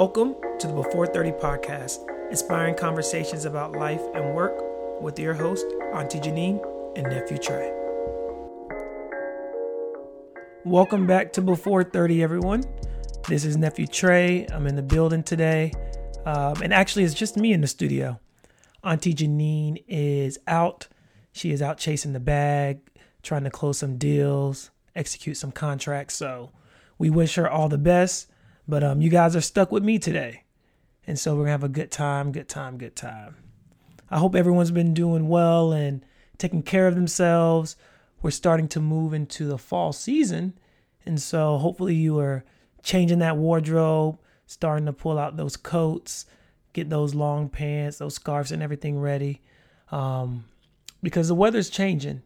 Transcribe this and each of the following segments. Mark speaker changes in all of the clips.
Speaker 1: Welcome to the Before 30 podcast, inspiring conversations about life and work with your host, Auntie Janine and Nephew Trey. Welcome back to Before 30, everyone. This is Nephew Trey. I'm in the building today. Um, and actually, it's just me in the studio. Auntie Janine is out. She is out chasing the bag, trying to close some deals, execute some contracts. So we wish her all the best. But um, you guys are stuck with me today. And so we're going to have a good time, good time, good time. I hope everyone's been doing well and taking care of themselves. We're starting to move into the fall season. And so hopefully you are changing that wardrobe, starting to pull out those coats, get those long pants, those scarves, and everything ready. Um, because the weather's changing.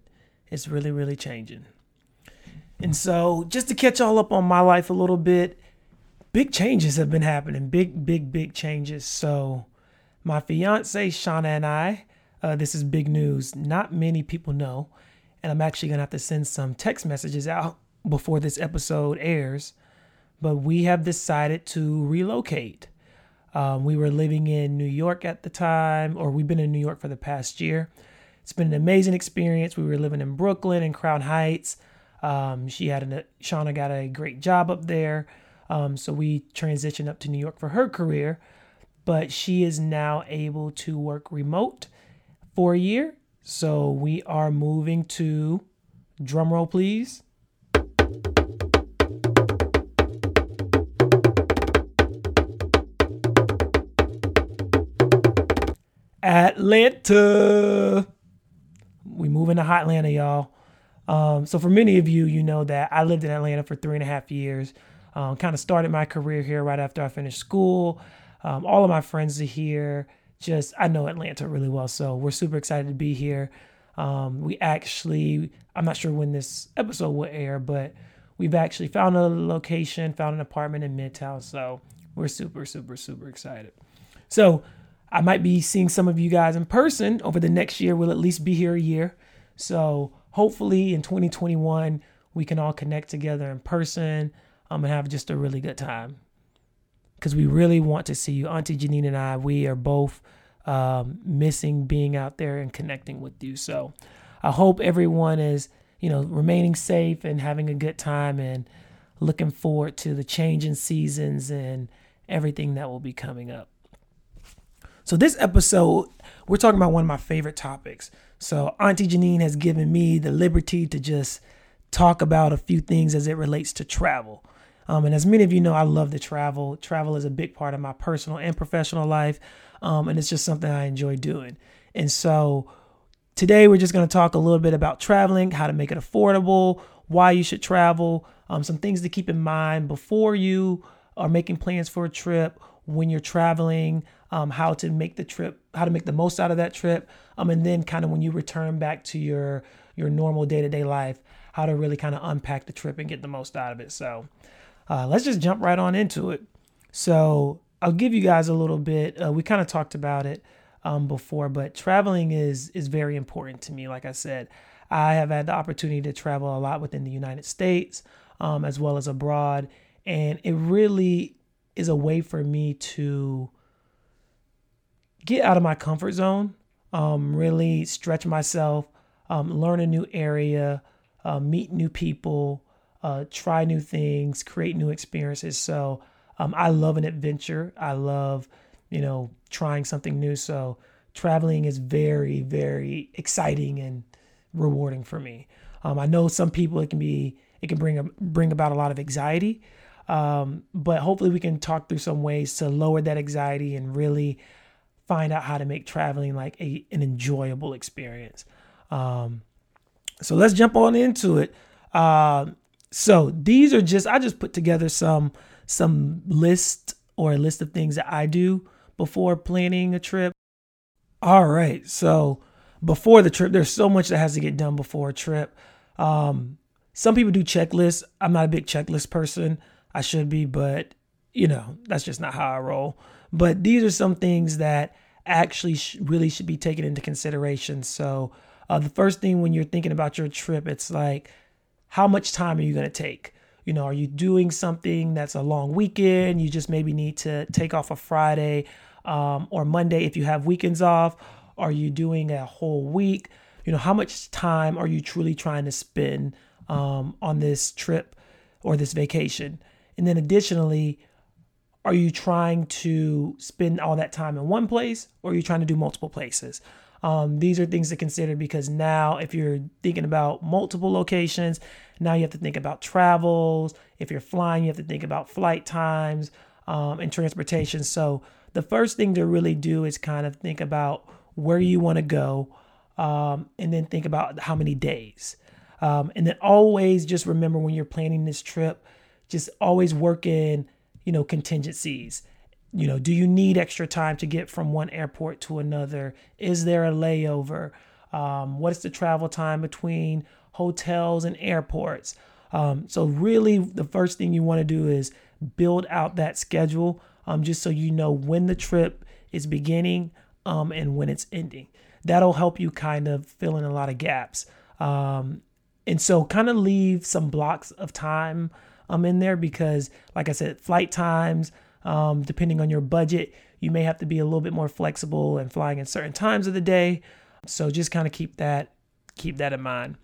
Speaker 1: It's really, really changing. And so, just to catch all up on my life a little bit, big changes have been happening. Big, big, big changes. So, my fiance, Shauna, and I, uh, this is big news. Not many people know. And I'm actually going to have to send some text messages out before this episode airs. But we have decided to relocate. Um, we were living in New York at the time, or we've been in New York for the past year. It's been an amazing experience. We were living in Brooklyn and Crown Heights. Um, she had a Shauna got a great job up there, um, so we transitioned up to New York for her career. But she is now able to work remote for a year. So we are moving to, drumroll please, Atlanta. We move into hot Atlanta, y'all. Um, so for many of you, you know that I lived in Atlanta for three and a half years. Um, kind of started my career here right after I finished school. Um, all of my friends are here. Just I know Atlanta really well, so we're super excited to be here. Um, we actually, I'm not sure when this episode will air, but we've actually found a location, found an apartment in Midtown. So we're super, super, super excited. So I might be seeing some of you guys in person over the next year. We'll at least be here a year. So hopefully in 2021, we can all connect together in person um, and have just a really good time. Because we really want to see you. Auntie Janine and I, we are both um, missing being out there and connecting with you. So I hope everyone is, you know, remaining safe and having a good time and looking forward to the changing seasons and everything that will be coming up. So this episode, we're talking about one of my favorite topics. So Auntie Janine has given me the liberty to just talk about a few things as it relates to travel. Um, and as many of you know, I love to travel. Travel is a big part of my personal and professional life, um, and it's just something I enjoy doing. And so today we're just going to talk a little bit about traveling, how to make it affordable, why you should travel, um, some things to keep in mind before you are making plans for a trip, when you're traveling, um, how to make the trip, how to make the most out of that trip, um, and then kind of when you return back to your your normal day to day life, how to really kind of unpack the trip and get the most out of it. So uh, let's just jump right on into it. So I'll give you guys a little bit. Uh, we kind of talked about it um, before, but traveling is is very important to me. Like I said, I have had the opportunity to travel a lot within the United States um, as well as abroad, and it really is a way for me to get out of my comfort zone, um, really stretch myself, um, learn a new area, uh, meet new people, uh, try new things, create new experiences. So um, I love an adventure. I love, you know, trying something new. So traveling is very, very exciting and rewarding for me. Um, I know some people it can be it can bring a, bring about a lot of anxiety. Um, but hopefully, we can talk through some ways to lower that anxiety and really find out how to make traveling like a, an enjoyable experience. Um, so let's jump on into it. Uh, so these are just I just put together some some list or a list of things that I do before planning a trip. All right, so before the trip, there's so much that has to get done before a trip. Um, some people do checklists. I'm not a big checklist person. I should be, but you know, that's just not how I roll. But these are some things that actually sh- really should be taken into consideration. So, uh, the first thing when you're thinking about your trip, it's like, how much time are you going to take? You know, are you doing something that's a long weekend? You just maybe need to take off a Friday um, or Monday if you have weekends off. Are you doing a whole week? You know, how much time are you truly trying to spend um, on this trip or this vacation? And then additionally, are you trying to spend all that time in one place or are you trying to do multiple places? Um, these are things to consider because now, if you're thinking about multiple locations, now you have to think about travels. If you're flying, you have to think about flight times um, and transportation. So, the first thing to really do is kind of think about where you want to go um, and then think about how many days. Um, and then always just remember when you're planning this trip, just always work in, you know, contingencies you know, do you need extra time to get from one airport to another? Is there a layover? Um, what is the travel time between hotels and airports? Um, so, really, the first thing you want to do is build out that schedule um, just so you know when the trip is beginning um, and when it's ending. That'll help you kind of fill in a lot of gaps. Um, and so, kind of leave some blocks of time um, in there because, like I said, flight times, um, depending on your budget, you may have to be a little bit more flexible and flying in certain times of the day. So just kind of keep that keep that in mind.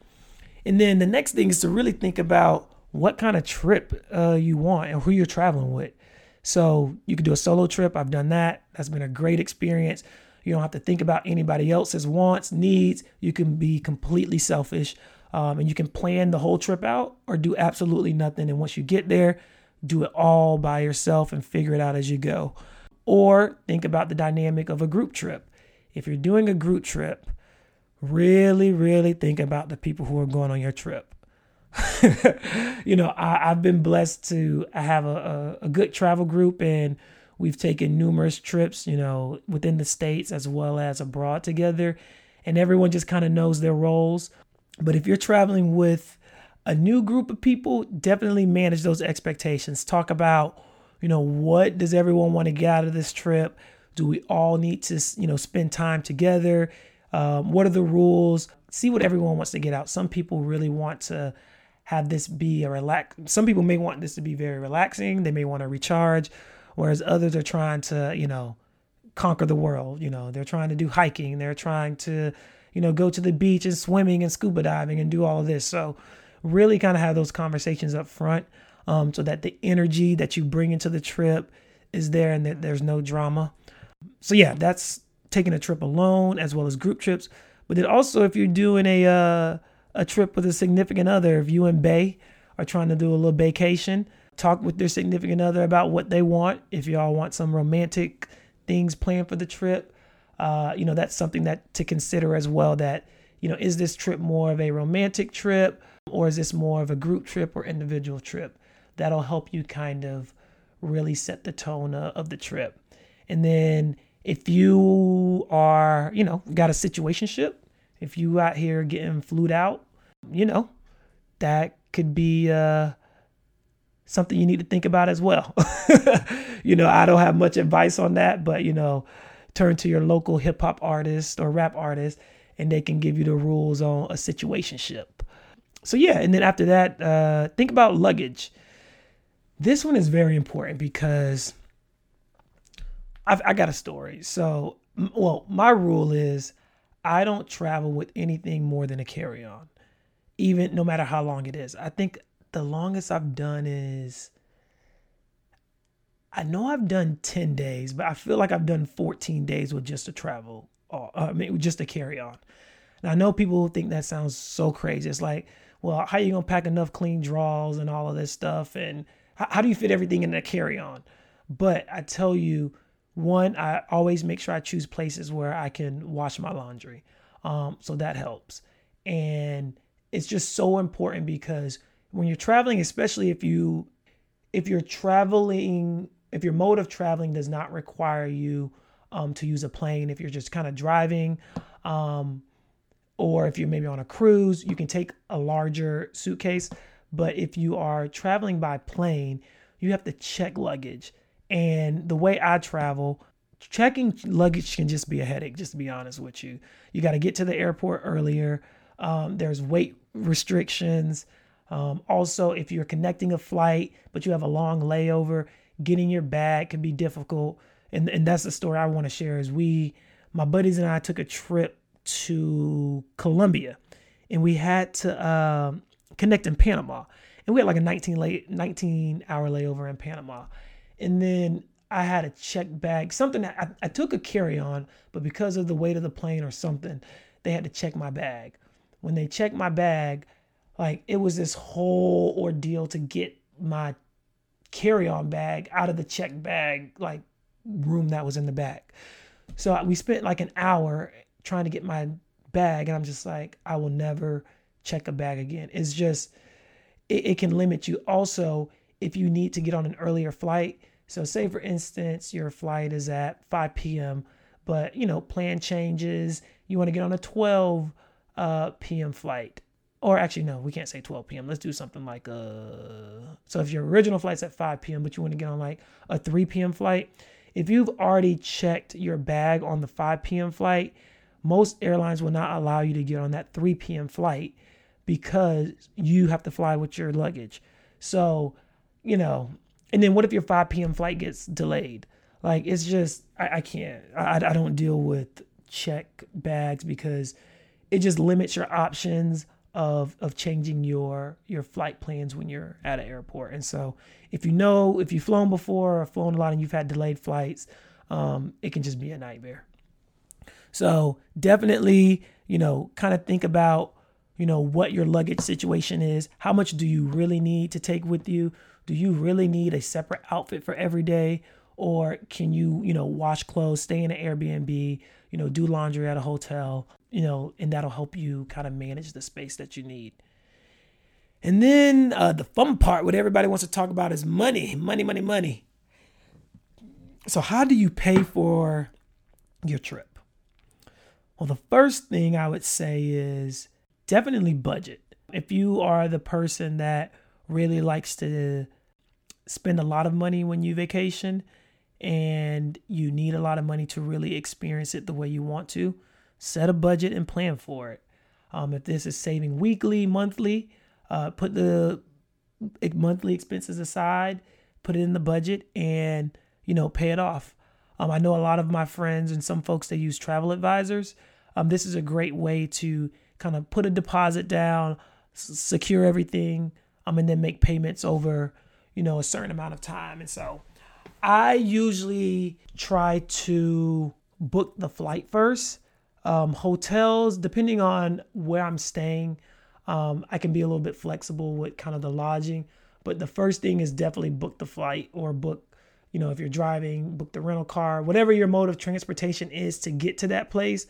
Speaker 1: And then the next thing is to really think about what kind of trip uh, you want and who you're traveling with. So you could do a solo trip. I've done that. That's been a great experience. You don't have to think about anybody else's wants, needs. You can be completely selfish um, and you can plan the whole trip out or do absolutely nothing. And once you get there, do it all by yourself and figure it out as you go. Or think about the dynamic of a group trip. If you're doing a group trip, really, really think about the people who are going on your trip. you know, I, have been blessed to have a, a, a good travel group and we've taken numerous trips, you know, within the states as well as abroad together. And everyone just kind of knows their roles. But if you're traveling with a new group of people, definitely manage those expectations. Talk about, you know, what does everyone want to get out of this trip? Do we all need to, you know, spend time together? Um, what are the rules? See what everyone wants to get out. Some people really want to have this be a relax. Some people may want this to be very relaxing. They may want to recharge, whereas others are trying to, you know, conquer the world. You know, they're trying to do hiking. They're trying to, you know, go to the beach and swimming and scuba diving and do all of this. So really kind of have those conversations up front um, so that the energy that you bring into the trip is there and that there's no drama. So, yeah, that's taking a trip alone as well as group trips. But then also, if you're doing a, uh, a trip with a significant other, if you and Bay are trying to do a little vacation, talk with their significant other about what they want. If y'all want some romantic things planned for the trip, uh, you know, that's something that to consider as well. That, you know, is this trip more of a romantic trip? Or is this more of a group trip or individual trip? That'll help you kind of really set the tone of the trip. And then if you are, you know, got a situationship, if you out here getting flued out, you know, that could be uh, something you need to think about as well. you know, I don't have much advice on that, but you know, turn to your local hip hop artist or rap artist, and they can give you the rules on a situationship so yeah, and then after that, uh, think about luggage. This one is very important because I've, I got a story. So, well, my rule is I don't travel with anything more than a carry on, even no matter how long it is. I think the longest I've done is I know I've done 10 days, but I feel like I've done 14 days with just a travel, uh, I mean, just a carry on. And I know people think that sounds so crazy. It's like, well, how are you gonna pack enough clean drawers and all of this stuff? And how, how do you fit everything in a carry on? But I tell you, one, I always make sure I choose places where I can wash my laundry. Um, so that helps. And it's just so important because when you're traveling, especially if you if you're traveling, if your mode of traveling does not require you um, to use a plane, if you're just kind of driving, um, or if you're maybe on a cruise, you can take a larger suitcase. But if you are traveling by plane, you have to check luggage. And the way I travel, checking luggage can just be a headache, just to be honest with you. You got to get to the airport earlier. Um, there's weight restrictions. Um, also, if you're connecting a flight, but you have a long layover, getting your bag can be difficult. And, and that's the story I want to share is we, my buddies and I took a trip to Colombia and we had to um, connect in Panama. And we had like a 19, late, 19 hour layover in Panama. And then I had a check bag, something I, I took a carry on, but because of the weight of the plane or something, they had to check my bag. When they checked my bag, like it was this whole ordeal to get my carry-on bag out of the check bag like room that was in the back. So we spent like an hour trying to get my bag and I'm just like I will never check a bag again. It's just it, it can limit you. Also, if you need to get on an earlier flight, so say for instance your flight is at 5 p.m., but you know plan changes, you want to get on a 12 uh, p.m. flight or actually no we can't say 12 p.m let's do something like uh so if your original flight's at 5 p.m but you want to get on like a 3 p.m flight if you've already checked your bag on the 5 p.m flight most airlines will not allow you to get on that 3 p.m flight because you have to fly with your luggage so you know and then what if your 5 p.m flight gets delayed like it's just i, I can't I, I don't deal with check bags because it just limits your options of of changing your your flight plans when you're at an airport. And so if you know if you've flown before or flown a lot and you've had delayed flights, um, it can just be a nightmare. So definitely, you know, kind of think about, you know, what your luggage situation is. How much do you really need to take with you? Do you really need a separate outfit for every day? Or can you, you know, wash clothes, stay in an Airbnb, you know, do laundry at a hotel, you know, and that'll help you kind of manage the space that you need. And then uh, the fun part, what everybody wants to talk about is money, money, money, money. So, how do you pay for your trip? Well, the first thing I would say is definitely budget. If you are the person that really likes to spend a lot of money when you vacation and you need a lot of money to really experience it the way you want to, set a budget and plan for it. Um, if this is saving weekly, monthly, uh, put the monthly expenses aside, put it in the budget, and you know pay it off. Um, I know a lot of my friends and some folks that use travel advisors. Um, this is a great way to kind of put a deposit down, s- secure everything, um, and then make payments over you know a certain amount of time. And so, I usually try to book the flight first um, hotels, depending on where I'm staying, um, I can be a little bit flexible with kind of the lodging. But the first thing is definitely book the flight or book, you know, if you're driving, book the rental car, whatever your mode of transportation is to get to that place,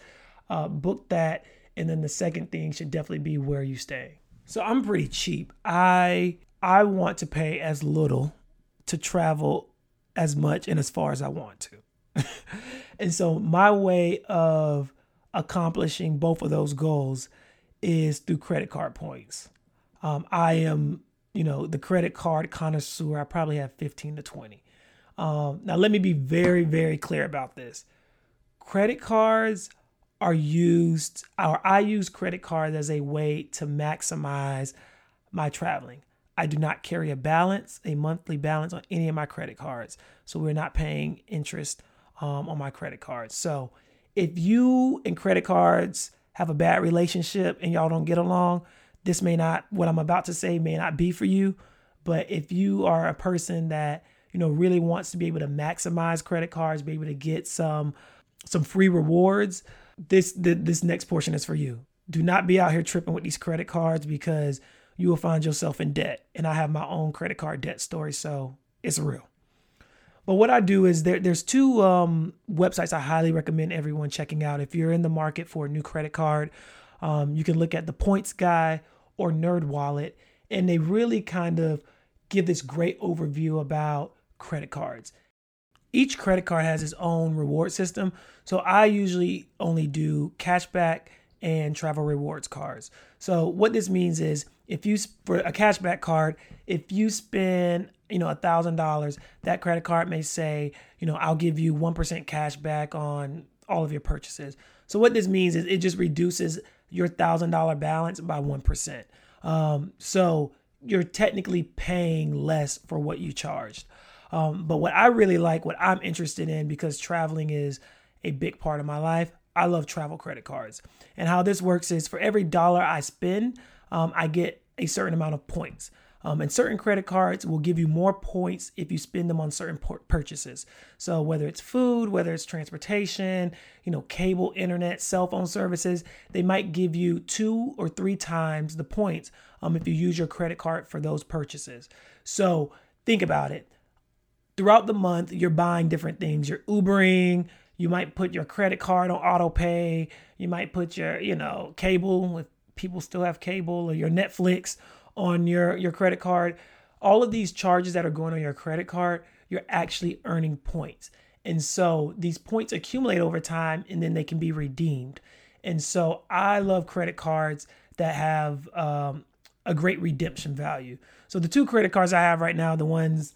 Speaker 1: uh, book that. And then the second thing should definitely be where you stay. So I'm pretty cheap. I I want to pay as little to travel as much and as far as I want to. and so my way of accomplishing both of those goals is through credit card points. Um, I am, you know, the credit card connoisseur. I probably have 15 to 20. Um, now, let me be very, very clear about this. Credit cards are used, or I use credit cards as a way to maximize my traveling. I do not carry a balance, a monthly balance on any of my credit cards. So we're not paying interest um, on my credit cards. So if you and credit cards have a bad relationship and y'all don't get along, this may not, what I'm about to say may not be for you. But if you are a person that, you know, really wants to be able to maximize credit cards, be able to get some some free rewards, this this next portion is for you. Do not be out here tripping with these credit cards because you will find yourself in debt. And I have my own credit card debt story, so it's real. But what I do is there, there's two um, websites I highly recommend everyone checking out. If you're in the market for a new credit card, um, you can look at the Points Guy or Nerd Wallet, and they really kind of give this great overview about credit cards. Each credit card has its own reward system, so I usually only do cashback and travel rewards cards. So what this means is if you for a cashback card, if you spend you know a thousand dollars, that credit card may say you know I'll give you one percent cash back on all of your purchases. So what this means is it just reduces your thousand dollar balance by one percent. Um, so you're technically paying less for what you charged. Um, but what I really like, what I'm interested in, because traveling is a big part of my life, I love travel credit cards. And how this works is for every dollar I spend, um, I get a certain amount of points. Um, and certain credit cards will give you more points if you spend them on certain purchases. So whether it's food, whether it's transportation, you know, cable, internet, cell phone services, they might give you two or three times the points um, if you use your credit card for those purchases. So think about it. Throughout the month, you're buying different things. You're Ubering. You might put your credit card on auto pay. You might put your, you know, cable if people still have cable or your Netflix on your your credit card. All of these charges that are going on your credit card, you're actually earning points. And so these points accumulate over time and then they can be redeemed. And so I love credit cards that have um, a great redemption value. So the two credit cards I have right now, the ones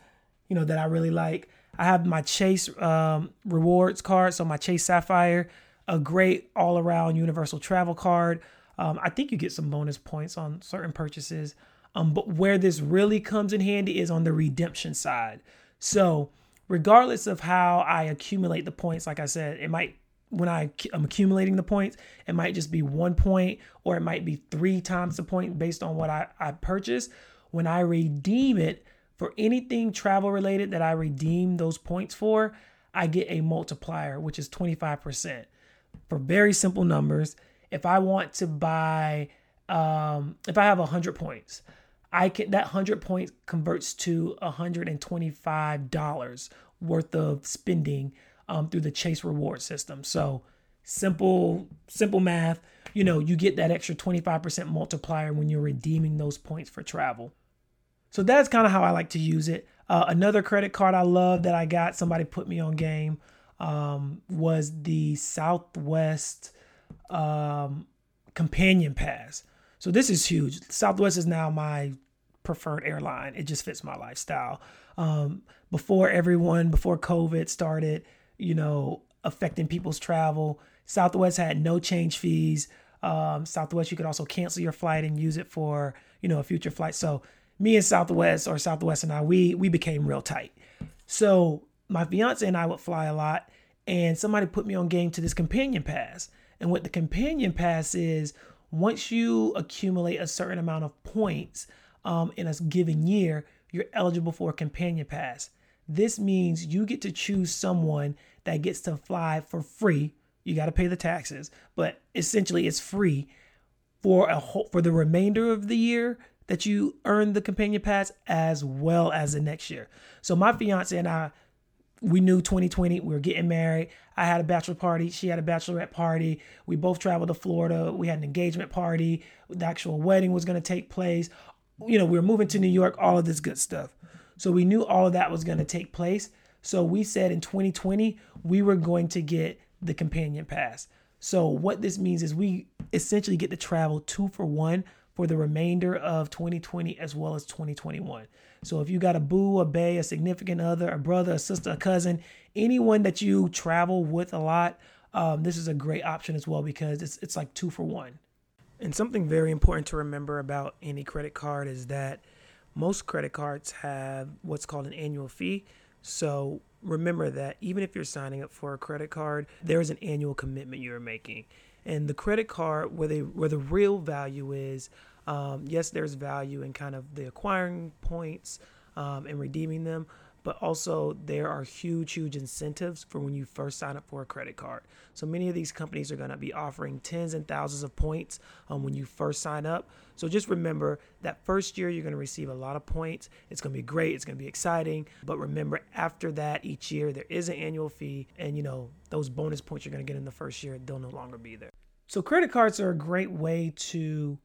Speaker 1: you know that I really like, I have my Chase um, rewards card, so my Chase Sapphire, a great all around universal travel card. Um, I think you get some bonus points on certain purchases. Um, but where this really comes in handy is on the redemption side. So, regardless of how I accumulate the points, like I said, it might when I am accumulating the points, it might just be one point or it might be three times the point based on what I, I purchase. When I redeem it for anything travel related that I redeem those points for, I get a multiplier, which is 25%. For very simple numbers, if I want to buy, um, if I have 100 points, I can that 100 points converts to $125 worth of spending um, through the Chase reward system. So simple simple math, you know, you get that extra 25% multiplier when you're redeeming those points for travel. So that's kind of how I like to use it. Uh, another credit card I love that I got, somebody put me on game, um, was the Southwest um, Companion Pass. So this is huge. Southwest is now my preferred airline. It just fits my lifestyle. Um, before everyone, before COVID started, you know, affecting people's travel, Southwest had no change fees. Um, Southwest, you could also cancel your flight and use it for, you know, a future flight. So me and Southwest or Southwest and I, we we became real tight. So my fiance and I would fly a lot, and somebody put me on game to this companion pass. And what the companion pass is, once you accumulate a certain amount of points, um, in a given year, you're eligible for a companion pass. This means you get to choose someone that gets to fly for free. You got to pay the taxes, but essentially it's free for a whole, for the remainder of the year that you earn the companion pass as well as the next year. So my fiance and I we knew 2020 we were getting married. I had a bachelor party, she had a bachelorette party. We both traveled to Florida. We had an engagement party. The actual wedding was going to take place you know, we were moving to New York, all of this good stuff. So we knew all of that was going to take place. So we said in 2020, we were going to get the companion pass. So what this means is we essentially get to travel two for one for the remainder of 2020 as well as 2021. So if you got a boo, a bay, a significant other, a brother, a sister, a cousin, anyone that you travel with a lot, um, this is a great option as well because it's it's like two for one. And something very important to remember about any credit card is that most credit cards have what's called an annual fee. So remember that even if you're signing up for a credit card, there is an annual commitment you're making. And the credit card, where they where the real value is, um, yes, there's value in kind of the acquiring points um, and redeeming them, but also there are huge, huge incentives for when you first sign up for a credit card. So many of these companies are going to be offering tens and thousands of points um, when you first sign up. So just remember that first year you're going to receive a lot of points. It's going to be great. It's going to be exciting. But remember, after that, each year there is an annual fee, and you know those bonus points you're going to get in the first year they'll no longer be there. So credit cards are a great way to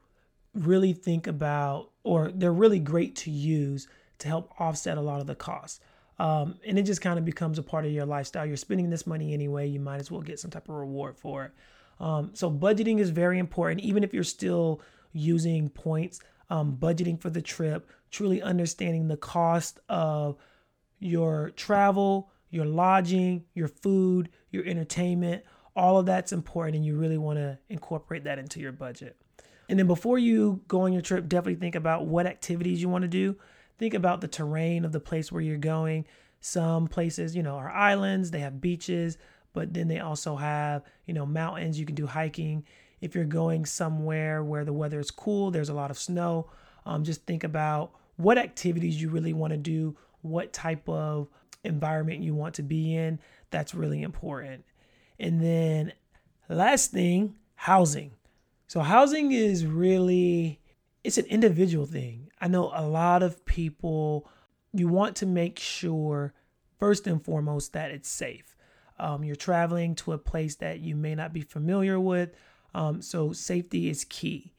Speaker 1: really think about, or they're really great to use to help offset a lot of the costs. Um, and it just kind of becomes a part of your lifestyle. You're spending this money anyway, you might as well get some type of reward for it. Um, so, budgeting is very important, even if you're still using points. Um, budgeting for the trip, truly understanding the cost of your travel, your lodging, your food, your entertainment, all of that's important, and you really want to incorporate that into your budget. And then before you go on your trip, definitely think about what activities you want to do. Think about the terrain of the place where you're going. Some places, you know, are islands, they have beaches, but then they also have, you know, mountains. You can do hiking. If you're going somewhere where the weather is cool, there's a lot of snow, um, just think about what activities you really want to do, what type of environment you want to be in. That's really important. And then, last thing, housing. So, housing is really it's an individual thing. I know a lot of people you want to make sure first and foremost that it's safe. Um, you're traveling to a place that you may not be familiar with, um, so safety is key.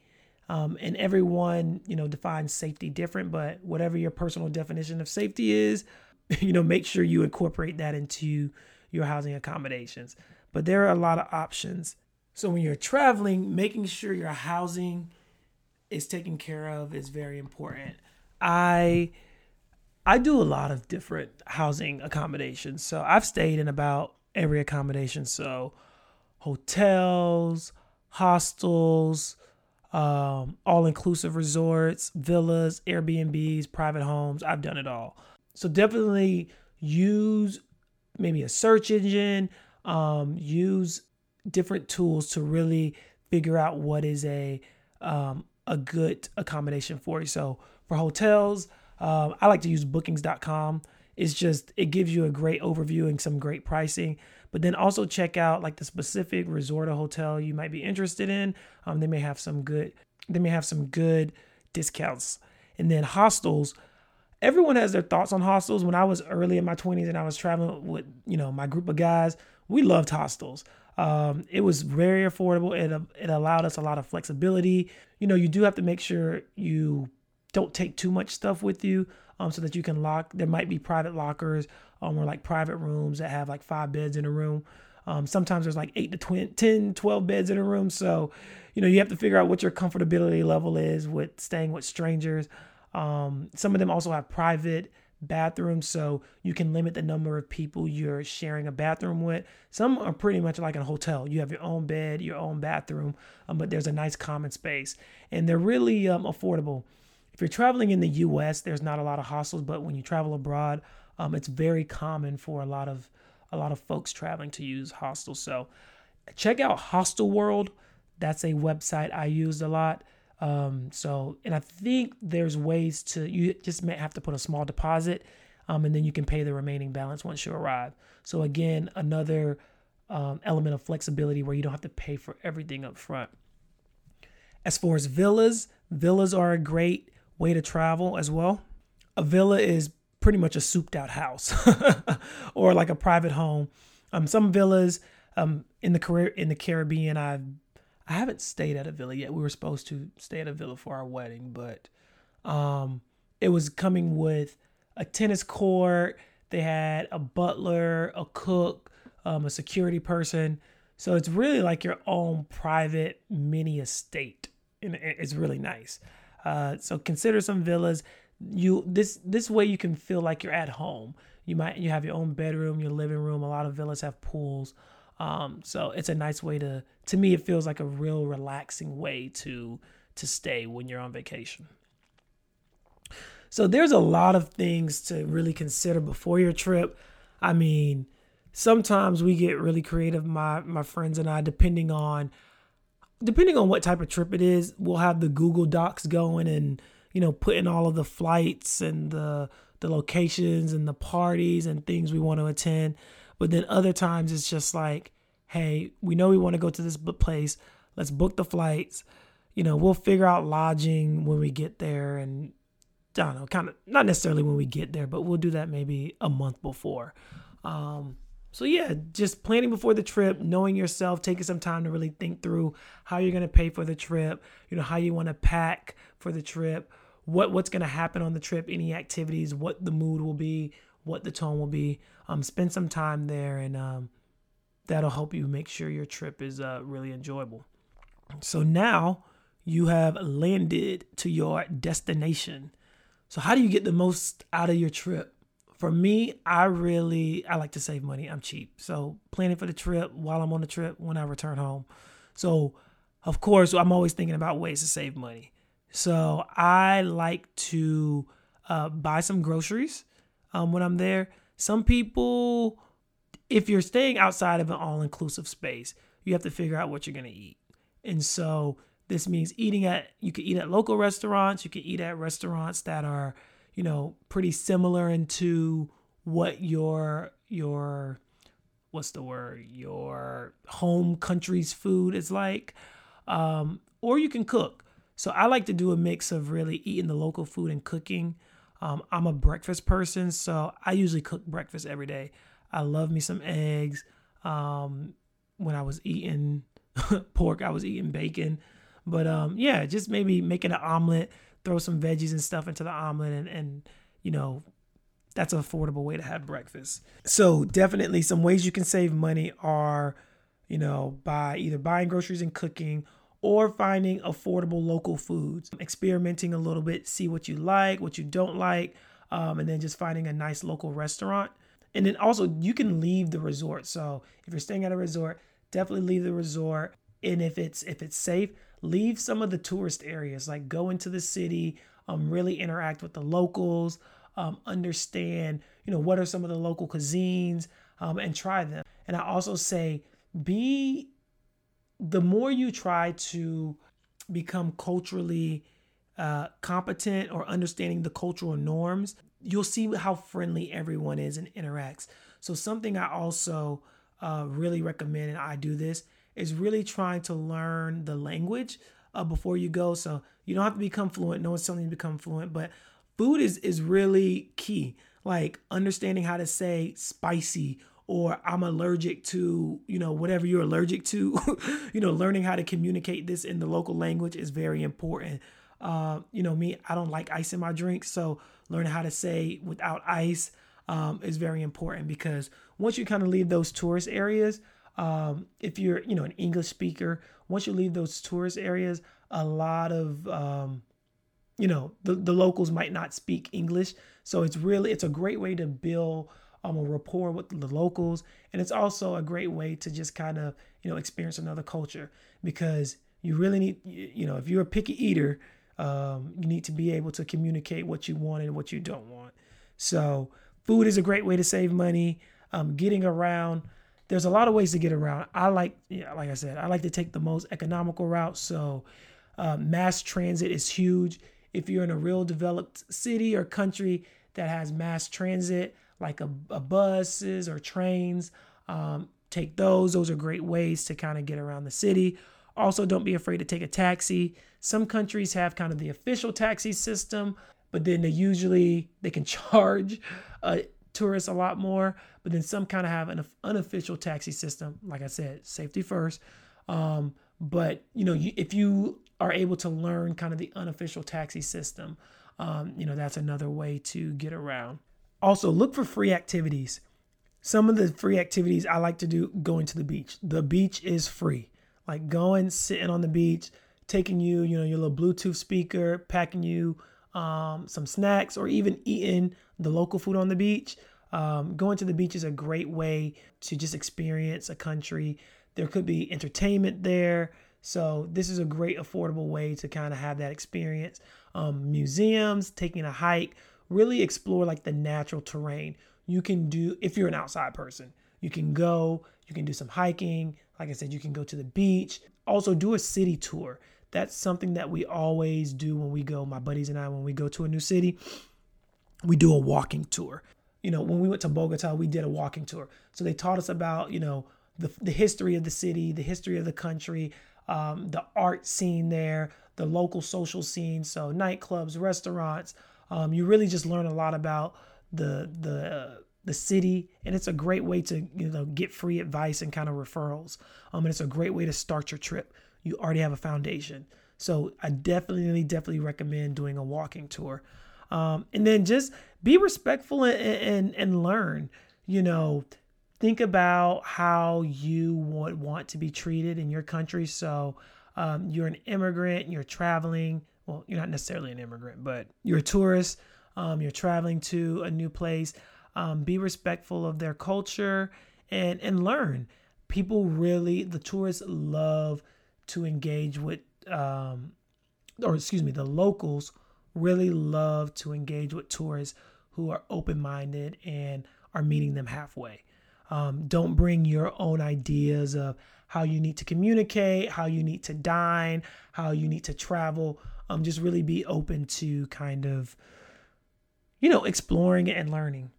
Speaker 1: Um, and everyone, you know, defines safety different, but whatever your personal definition of safety is, you know, make sure you incorporate that into your housing accommodations. But there are a lot of options. So when you're traveling, making sure your housing is taken care of is very important. I I do a lot of different housing accommodations. So I've stayed in about every accommodation. So hotels, hostels, um, all inclusive resorts, villas, Airbnbs, private homes. I've done it all. So definitely use maybe a search engine, um, use different tools to really figure out what is a um, a good accommodation for you. So for hotels, um, I like to use bookings.com. It's just, it gives you a great overview and some great pricing. But then also check out like the specific resort or hotel you might be interested in. Um, they may have some good, they may have some good discounts. And then hostels, everyone has their thoughts on hostels. When I was early in my 20s and I was traveling with, you know, my group of guys, we loved hostels. Um, it was very affordable. It, it allowed us a lot of flexibility. You know, you do have to make sure you don't take too much stuff with you um, so that you can lock. There might be private lockers um, or like private rooms that have like five beds in a room. Um, sometimes there's like eight to 20, 10, 12 beds in a room. So, you know, you have to figure out what your comfortability level is with staying with strangers. Um, some of them also have private bathrooms, so you can limit the number of people you're sharing a bathroom with. Some are pretty much like a hotel. You have your own bed, your own bathroom, um, but there's a nice common space, and they're really um, affordable. If you're traveling in the U.S., there's not a lot of hostels, but when you travel abroad, um, it's very common for a lot of a lot of folks traveling to use hostels. So check out Hostel World. That's a website I used a lot. Um, so, and I think there's ways to, you just may have to put a small deposit um, and then you can pay the remaining balance once you arrive. So, again, another um, element of flexibility where you don't have to pay for everything up front. As far as villas, villas are a great way to travel as well. A villa is pretty much a souped out house or like a private home. Um, some villas um, in the career in the Caribbean I've I haven't stayed at a villa yet. We were supposed to stay at a villa for our wedding, but um, it was coming with a tennis court. They had a butler, a cook, um, a security person. So it's really like your own private mini estate, and it's really nice. Uh, so consider some villas. You this this way you can feel like you're at home. You might you have your own bedroom, your living room. A lot of villas have pools. Um, so it's a nice way to to me it feels like a real relaxing way to to stay when you're on vacation. So there's a lot of things to really consider before your trip. I mean, sometimes we get really creative my my friends and I depending on depending on what type of trip it is, we'll have the Google Docs going and you know putting all of the flights and the the locations and the parties and things we want to attend. But then other times it's just like, hey, we know we want to go to this place. Let's book the flights. You know, we'll figure out lodging when we get there and I don't know, kind of not necessarily when we get there, but we'll do that maybe a month before. Um, so yeah, just planning before the trip, knowing yourself, taking some time to really think through how you're gonna pay for the trip, you know, how you want to pack for the trip, what what's gonna happen on the trip, any activities, what the mood will be, what the tone will be. Um, spend some time there, and um, that'll help you make sure your trip is uh, really enjoyable. So now you have landed to your destination. So how do you get the most out of your trip? For me, I really I like to save money. I'm cheap. So planning for the trip while I'm on the trip when I return home. So of course, I'm always thinking about ways to save money. So I like to uh, buy some groceries um, when I'm there. Some people, if you're staying outside of an all inclusive space, you have to figure out what you're going to eat. And so this means eating at, you can eat at local restaurants, you can eat at restaurants that are, you know, pretty similar into what your, your, what's the word, your home country's food is like. Um, or you can cook. So I like to do a mix of really eating the local food and cooking. Um, I'm a breakfast person, so I usually cook breakfast every day. I love me some eggs. Um, when I was eating pork, I was eating bacon. But um, yeah, just maybe making an omelet, throw some veggies and stuff into the omelet, and, and you know, that's an affordable way to have breakfast. So definitely, some ways you can save money are, you know, by either buying groceries and cooking or finding affordable local foods, experimenting a little bit, see what you like, what you don't like, um, and then just finding a nice local restaurant. And then also, you can leave the resort. So if you're staying at a resort, definitely leave the resort. And if it's if it's safe, leave some of the tourist areas. Like go into the city, um, really interact with the locals, um, understand, you know, what are some of the local cuisines, um, and try them. And I also say, be the more you try to become culturally uh, competent or understanding the cultural norms, you'll see how friendly everyone is and interacts. So, something I also uh, really recommend, and I do this, is really trying to learn the language uh, before you go. So, you don't have to become fluent. No one's telling you to become fluent, but food is is really key. Like understanding how to say spicy or I'm allergic to, you know, whatever you're allergic to, you know, learning how to communicate this in the local language is very important. Uh, you know, me, I don't like ice in my drinks. So learning how to say without ice um, is very important because once you kind of leave those tourist areas, um, if you're, you know, an English speaker, once you leave those tourist areas, a lot of, um, you know, the, the locals might not speak English. So it's really, it's a great way to build um, a rapport with the locals. And it's also a great way to just kind of, you know, experience another culture because you really need, you know, if you're a picky eater, um, you need to be able to communicate what you want and what you don't want. So, food is a great way to save money. Um, getting around, there's a lot of ways to get around. I like, yeah, like I said, I like to take the most economical route. So, uh, mass transit is huge. If you're in a real developed city or country that has mass transit, like a, a buses or trains. Um, take those. Those are great ways to kind of get around the city. Also, don't be afraid to take a taxi. Some countries have kind of the official taxi system, but then they usually they can charge uh, tourists a lot more. But then some kind of have an unofficial taxi system. Like I said, safety first. Um, but you know, you, if you are able to learn kind of the unofficial taxi system, um, you know, that's another way to get around. Also, look for free activities. Some of the free activities I like to do going to the beach. The beach is free. Like going, sitting on the beach, taking you, you know, your little Bluetooth speaker, packing you um, some snacks, or even eating the local food on the beach. Um, going to the beach is a great way to just experience a country. There could be entertainment there. So, this is a great affordable way to kind of have that experience. Um, museums, taking a hike, really explore like the natural terrain. You can do, if you're an outside person, you can go, you can do some hiking. Like I said, you can go to the beach. Also, do a city tour. That's something that we always do when we go, my buddies and I, when we go to a new city, we do a walking tour. You know, when we went to Bogota, we did a walking tour. So they taught us about, you know, the, the history of the city, the history of the country, um, the art scene there, the local social scene. So nightclubs, restaurants, um, you really just learn a lot about the the the city, and it's a great way to you know get free advice and kind of referrals. Um, and it's a great way to start your trip. You already have a foundation, so I definitely definitely recommend doing a walking tour. Um, and then just be respectful and, and and learn. You know, think about how you would want to be treated in your country. So um, you're an immigrant, you're traveling well, you're not necessarily an immigrant, but you're a tourist, um, you're traveling to a new place. Um, be respectful of their culture and and learn. People really, the tourists love to engage with, um, or excuse me, the locals really love to engage with tourists who are open minded and are meeting them halfway. Um, don't bring your own ideas of how you need to communicate, how you need to dine, how you need to travel. Um, just really be open to kind of, you know, exploring and learning.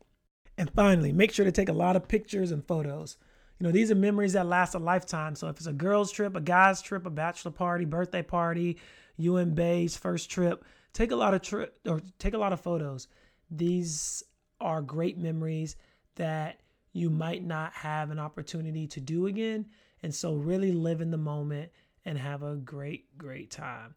Speaker 1: And finally, make sure to take a lot of pictures and photos. You know, these are memories that last a lifetime. So if it's a girl's trip, a guy's trip, a bachelor party, birthday party, you and Bay's first trip, take a lot of trip or take a lot of photos. These are great memories that you might not have an opportunity to do again. And so, really live in the moment and have a great, great time.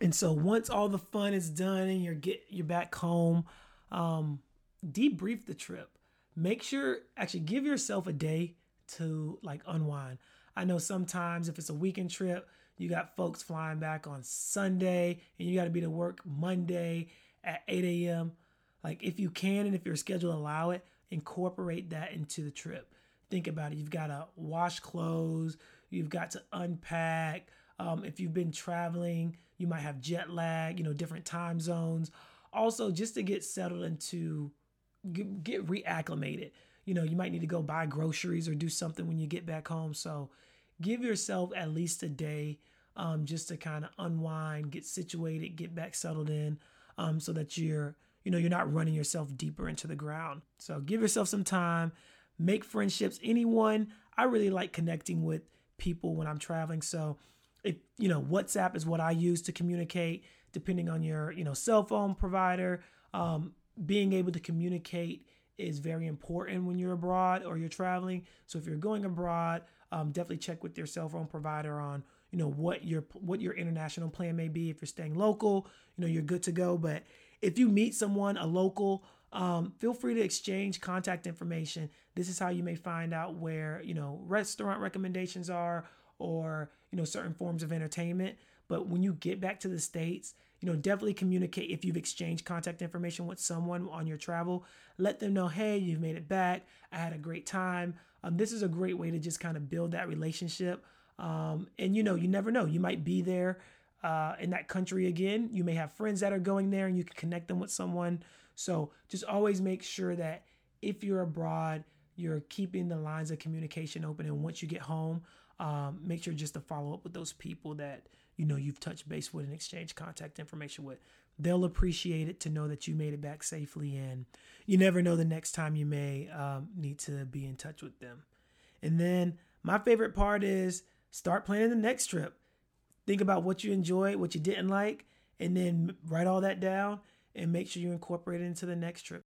Speaker 1: And so, once all the fun is done and you're get you're back home, um, debrief the trip. Make sure actually give yourself a day to like unwind. I know sometimes if it's a weekend trip, you got folks flying back on Sunday and you got to be to work Monday at 8 a.m. Like if you can and if your schedule allow it, incorporate that into the trip. Think about it. You've got to wash clothes. You've got to unpack. Um, if you've been traveling, you might have jet lag. You know, different time zones. Also, just to get settled into, get, reacclimated. You know, you might need to go buy groceries or do something when you get back home. So, give yourself at least a day um, just to kind of unwind, get situated, get back settled in, um, so that you're you know, you're not running yourself deeper into the ground. So give yourself some time, make friendships. Anyone, I really like connecting with people when I'm traveling. So if, you know, WhatsApp is what I use to communicate, depending on your, you know, cell phone provider. Um, being able to communicate is very important when you're abroad or you're traveling. So if you're going abroad, um, definitely check with your cell phone provider on you know what your what your international plan may be. If you're staying local, you know you're good to go. But if you meet someone, a local, um, feel free to exchange contact information. This is how you may find out where, you know, restaurant recommendations are or, you know, certain forms of entertainment. But when you get back to the States, you know, definitely communicate if you've exchanged contact information with someone on your travel. Let them know, hey, you've made it back. I had a great time. Um, this is a great way to just kind of build that relationship. Um, and you know, you never know. You might be there uh, in that country again. You may have friends that are going there and you can connect them with someone. So just always make sure that if you're abroad, you're keeping the lines of communication open. And once you get home, um, make sure just to follow up with those people that you know you've touched base with and exchanged contact information with. They'll appreciate it to know that you made it back safely, and you never know the next time you may um, need to be in touch with them. And then my favorite part is start planning the next trip think about what you enjoyed, what you didn't like, and then write all that down and make sure you incorporate it into the next trip.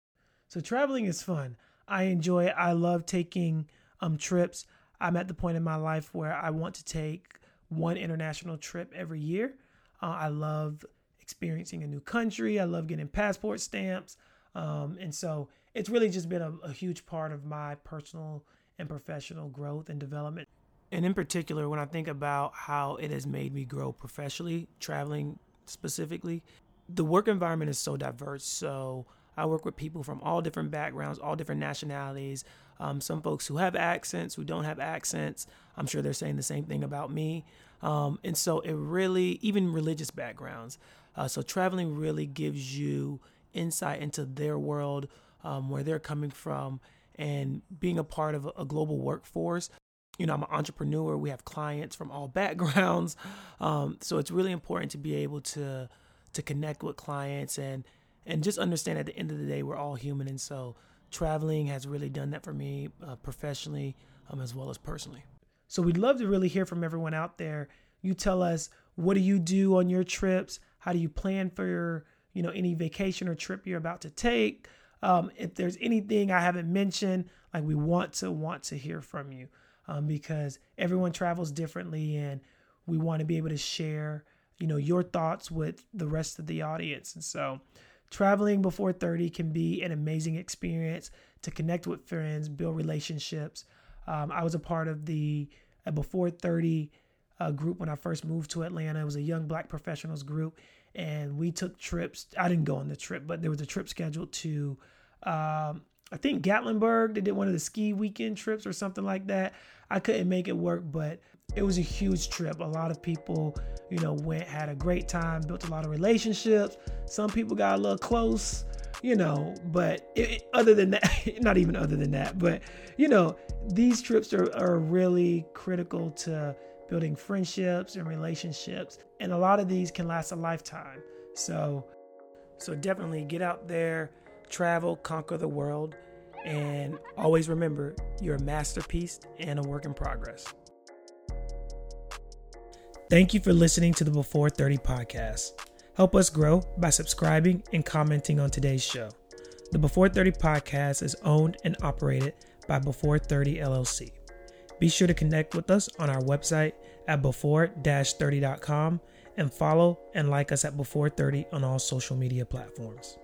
Speaker 1: So traveling is fun. I enjoy it. I love taking um trips. I'm at the point in my life where I want to take one international trip every year. Uh, I love experiencing a new country. I love getting passport stamps. Um, and so it's really just been a, a huge part of my personal and professional growth and development and in particular, when I think about how it has made me grow professionally, traveling specifically, the work environment is so diverse. So I work with people from all different backgrounds, all different nationalities. Um, some folks who have accents, who don't have accents. I'm sure they're saying the same thing about me. Um, and so it really, even religious backgrounds. Uh, so traveling really gives you insight into their world, um, where they're coming from, and being a part of a global workforce you know, I'm an entrepreneur. We have clients from all backgrounds, um, so it's really important to be able to to connect with clients and and just understand at the end of the day we're all human, and so traveling has really done that for me uh, professionally um, as well as personally. So we'd love to really hear from everyone out there. You tell us what do you do on your trips? How do you plan for your you know any vacation or trip you're about to take? Um, if there's anything I haven't mentioned, like we want to want to hear from you um, because everyone travels differently and we want to be able to share you know your thoughts with the rest of the audience and so traveling before 30 can be an amazing experience to connect with friends build relationships um, i was a part of the before 30 uh, group when i first moved to atlanta it was a young black professionals group and we took trips i didn't go on the trip but there was a trip scheduled to um, I think Gatlinburg. They did one of the ski weekend trips or something like that. I couldn't make it work, but it was a huge trip. A lot of people, you know, went, had a great time, built a lot of relationships. Some people got a little close, you know, but it, other than that, not even other than that, but, you know, these trips are, are really critical to building friendships and relationships. And a lot of these can last a lifetime. So, so definitely get out there, travel, conquer the world, and always remember you're a masterpiece and a work in progress. Thank you for listening to the Before 30 podcast. Help us grow by subscribing and commenting on today's show. The Before 30 podcast is owned and operated by Before 30 LLC. Be sure to connect with us on our website at before-30.com and follow and like us at Before 30 on all social media platforms.